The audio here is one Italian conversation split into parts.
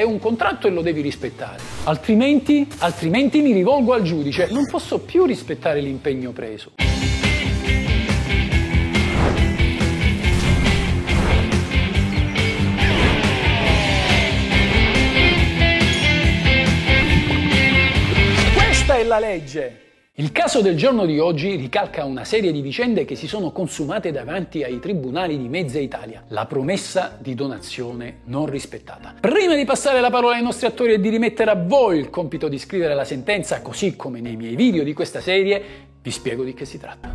È un contratto e lo devi rispettare. Altrimenti, altrimenti mi rivolgo al giudice. Non posso più rispettare l'impegno preso. Questa è la legge. Il caso del giorno di oggi ricalca una serie di vicende che si sono consumate davanti ai tribunali di mezza Italia. La promessa di donazione non rispettata. Prima di passare la parola ai nostri attori e di rimettere a voi il compito di scrivere la sentenza, così come nei miei video di questa serie, vi spiego di che si tratta.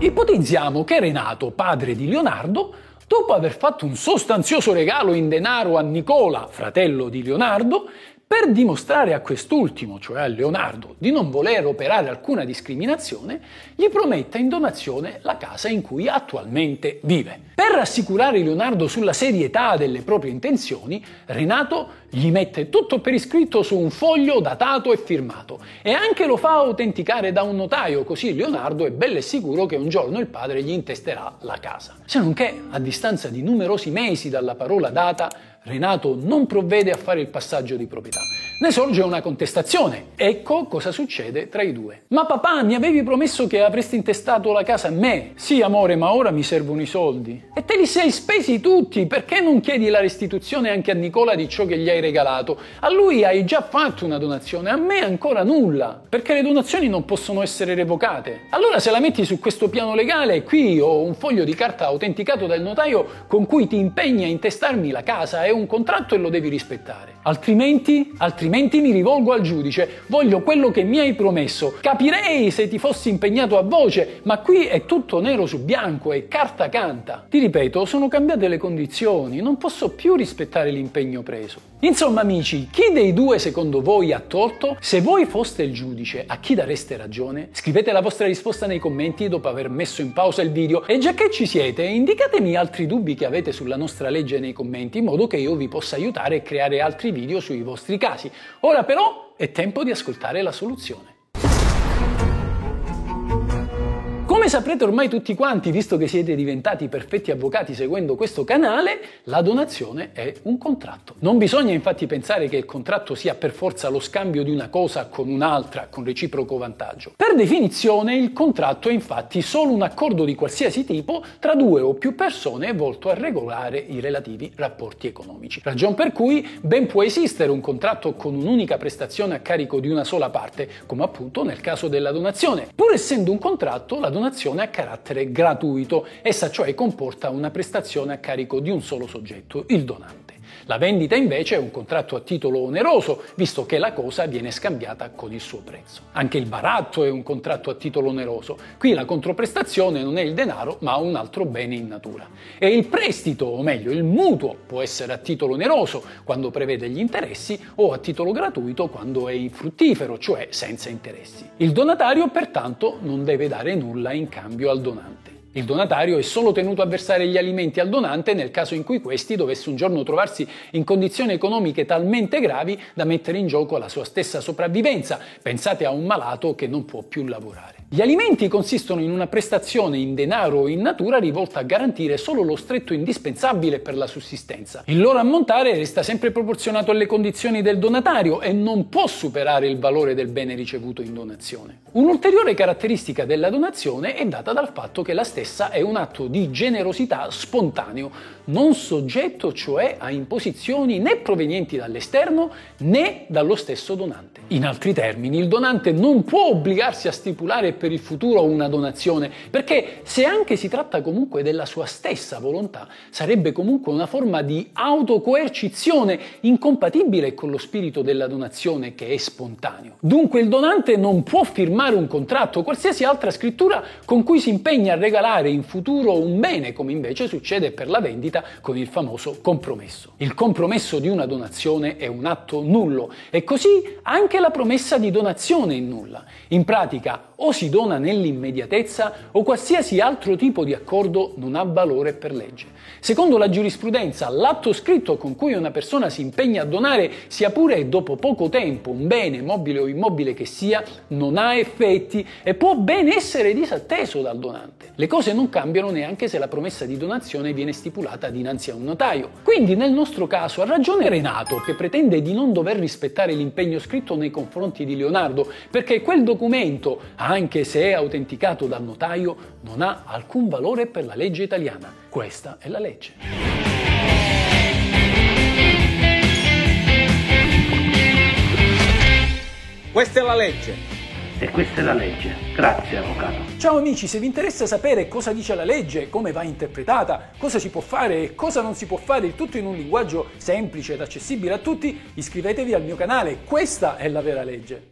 Ipotizziamo che Renato, padre di Leonardo, Dopo aver fatto un sostanzioso regalo in denaro a Nicola, fratello di Leonardo, per dimostrare a quest'ultimo, cioè a Leonardo, di non voler operare alcuna discriminazione, gli promette in donazione la casa in cui attualmente vive. Per rassicurare Leonardo sulla serietà delle proprie intenzioni, Renato gli mette tutto per iscritto su un foglio datato e firmato e anche lo fa autenticare da un notaio, così Leonardo è bello e sicuro che un giorno il padre gli intesterà la casa. Se non che, a distanza di numerosi mesi dalla parola data, Renato non provvede a fare il passaggio di proprietà. Ne sorge una contestazione. Ecco cosa succede tra i due. Ma papà, mi avevi promesso che avresti intestato la casa a me. Sì, amore, ma ora mi servono i soldi. E te li sei spesi tutti. Perché non chiedi la restituzione anche a Nicola di ciò che gli hai regalato? A lui hai già fatto una donazione, a me ancora nulla. Perché le donazioni non possono essere revocate. Allora se la metti su questo piano legale, qui ho un foglio di carta autenticato dal notaio con cui ti impegni a intestarmi la casa. È un contratto e lo devi rispettare. Altrimenti, altrimenti altrimenti mi rivolgo al giudice, voglio quello che mi hai promesso. Capirei se ti fossi impegnato a voce, ma qui è tutto nero su bianco e carta canta. Ti ripeto, sono cambiate le condizioni, non posso più rispettare l'impegno preso. Insomma amici, chi dei due secondo voi ha torto? Se voi foste il giudice, a chi dareste ragione? Scrivete la vostra risposta nei commenti dopo aver messo in pausa il video e già che ci siete, indicatemi altri dubbi che avete sulla nostra legge nei commenti in modo che io vi possa aiutare a creare altri video sui vostri casi. Ora però è tempo di ascoltare la soluzione. Come saprete ormai tutti quanti, visto che siete diventati perfetti avvocati seguendo questo canale, la donazione è un contratto. Non bisogna infatti pensare che il contratto sia per forza lo scambio di una cosa con un'altra, con reciproco vantaggio. Per definizione, il contratto è infatti solo un accordo di qualsiasi tipo tra due o più persone volto a regolare i relativi rapporti economici. Ragion per cui ben può esistere un contratto con un'unica prestazione a carico di una sola parte, come appunto nel caso della donazione. Pur essendo un contratto, la donazione donazione a carattere gratuito. Essa cioè comporta una prestazione a carico di un solo soggetto, il donante. La vendita invece è un contratto a titolo oneroso, visto che la cosa viene scambiata con il suo prezzo. Anche il baratto è un contratto a titolo oneroso. Qui la controprestazione non è il denaro, ma un altro bene in natura. E il prestito, o meglio il mutuo, può essere a titolo oneroso quando prevede gli interessi o a titolo gratuito quando è infruttifero, cioè senza interessi. Il donatario pertanto non deve dare nulla in cambio al donante. Il donatario è solo tenuto a versare gli alimenti al donante nel caso in cui questi dovesse un giorno trovarsi in condizioni economiche talmente gravi da mettere in gioco la sua stessa sopravvivenza. Pensate a un malato che non può più lavorare. Gli alimenti consistono in una prestazione in denaro o in natura rivolta a garantire solo lo stretto indispensabile per la sussistenza. Il loro ammontare resta sempre proporzionato alle condizioni del donatario e non può superare il valore del bene ricevuto in donazione. Un'ulteriore caratteristica della donazione è data dal fatto che la stessa è un atto di generosità spontaneo, non soggetto cioè a imposizioni né provenienti dall'esterno né dallo stesso donante. In altri termini, il donante non può obbligarsi a stipulare per il futuro una donazione, perché se anche si tratta comunque della sua stessa volontà, sarebbe comunque una forma di autocoercizione incompatibile con lo spirito della donazione che è spontaneo. Dunque il donante non può firmare un contratto o qualsiasi altra scrittura con cui si impegna a regalare in futuro un bene, come invece succede per la vendita con il famoso compromesso. Il compromesso di una donazione è un atto nullo e così anche la promessa di donazione è nulla. In pratica o si dona nell'immediatezza o qualsiasi altro tipo di accordo non ha valore per legge. Secondo la giurisprudenza, l'atto scritto con cui una persona si impegna a donare, sia pure dopo poco tempo, un bene, mobile o immobile che sia, non ha effetti e può ben essere disatteso dal donante. Le cose non cambiano neanche se la promessa di donazione viene stipulata dinanzi a un notaio. Quindi nel nostro caso ha ragione Renato che pretende di non dover rispettare l'impegno scritto nei confronti di Leonardo, perché quel documento, anche se è autenticato dal notaio, non ha alcun valore per la legge italiana. Questa è la legge. Questa è la legge. E questa è la legge. Grazie, avvocato. Ciao amici, se vi interessa sapere cosa dice la legge, come va interpretata, cosa si può fare e cosa non si può fare, il tutto in un linguaggio semplice ed accessibile a tutti, iscrivetevi al mio canale. Questa è la vera legge.